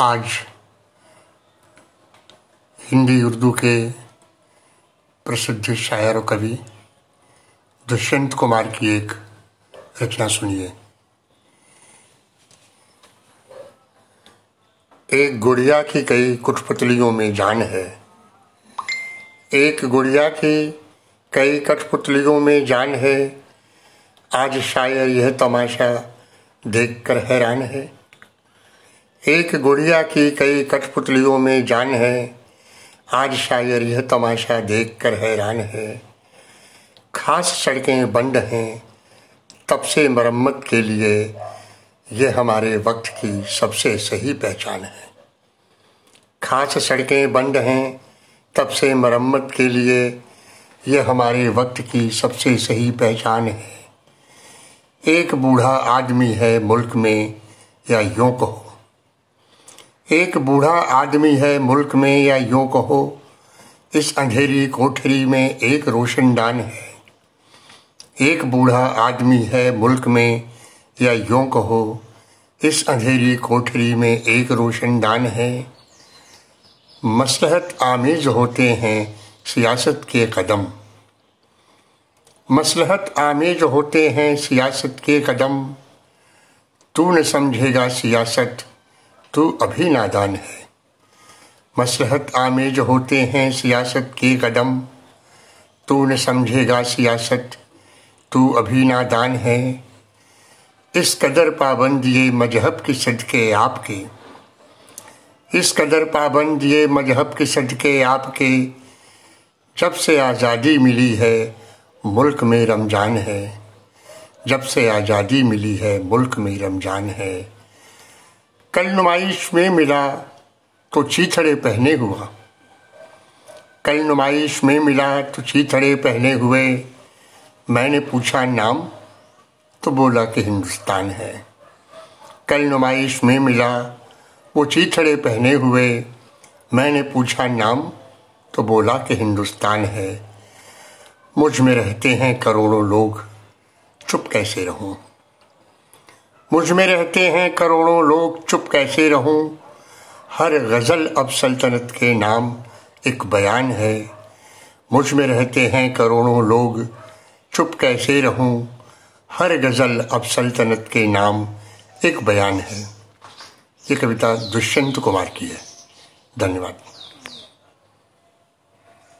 आज हिंदी, उर्दू के प्रसिद्ध शायर और कवि दुष्यंत कुमार की एक रचना सुनिए। एक गुड़िया की कई कुठपुतलियों में जान है। एक गुड़िया की कई कठपुतलियों में जान है। आज शायर यह तमाशा देखकर हैरान है। एक गुड़िया की कई कठपुतलियों में जान है। आज शायर यह तमाशा देखकर हैरान है। खास सड़कें बंद हैं। तब से मरम्मत के लिए यह हमारे वक्त की सबसे सही पहचान है। खास सड़कें बंद हैं। तब से मरम्मत के लिए यह हमारे वक्त की सबसे सही पहचान है। एक बूढ़ा आदमी है मुल्क में, या यूँ कहो। एक बूढ़ा आदमी है मुल्क में या यूँ कहो, इस अंधेरी कोठरी में एक रोशनदान है। एक बूढ़ा आदमी है मुल्क में या यूँ कहो, इस अंधेरी कोठरी में एक रोशनदान है। मसलहत आमेज होते हैं सियासत के कदम। मसलहत आमेज होते हैं सियासत के कदम। तू न समझेगा सियासत तू अभी नादान है। मसलहत आमेज होते हैं सियासत के कदम। तू न समझेगा सियासत, तू अभी नादान है। इस कदर पाबंद ये मज़हब के सदके आपके। इस कदर पाबंद ये मज़हब के सदके आपके। जब से आज़ादी मिली है, मुल्क में रमज़ान है। जब से आज़ादी मिली है, मुल्क में रमज़ान है। कल नुमाइश में मिला तो चीथड़े पहने हुआ। कल नुमाइश में मिला तो चीथड़े पहने हुए। मैंने पूछा, नाम? तो बोला कि हिंदुस्तान है। कल नुमाइश में मिला, वो चीथड़े पहने हुए। मैंने पूछा, नाम? तो बोला कि हिंदुस्तान है। मुझमें रहते हैं करोड़ों लोग। चुप कैसे रहूँ? मुझमें रहते हैं करोड़ों लोग, चुप कैसे रहूँ? हर गज़ल अब सल्तनत के नाम एक बयान है। मुझमें रहते हैं करोड़ों लोग, चुप कैसे रहूँ? हर गज़ल अब सल्तनत के नाम एक बयान है। ये कविता दुष्यंत कुमार की है। धन्यवाद।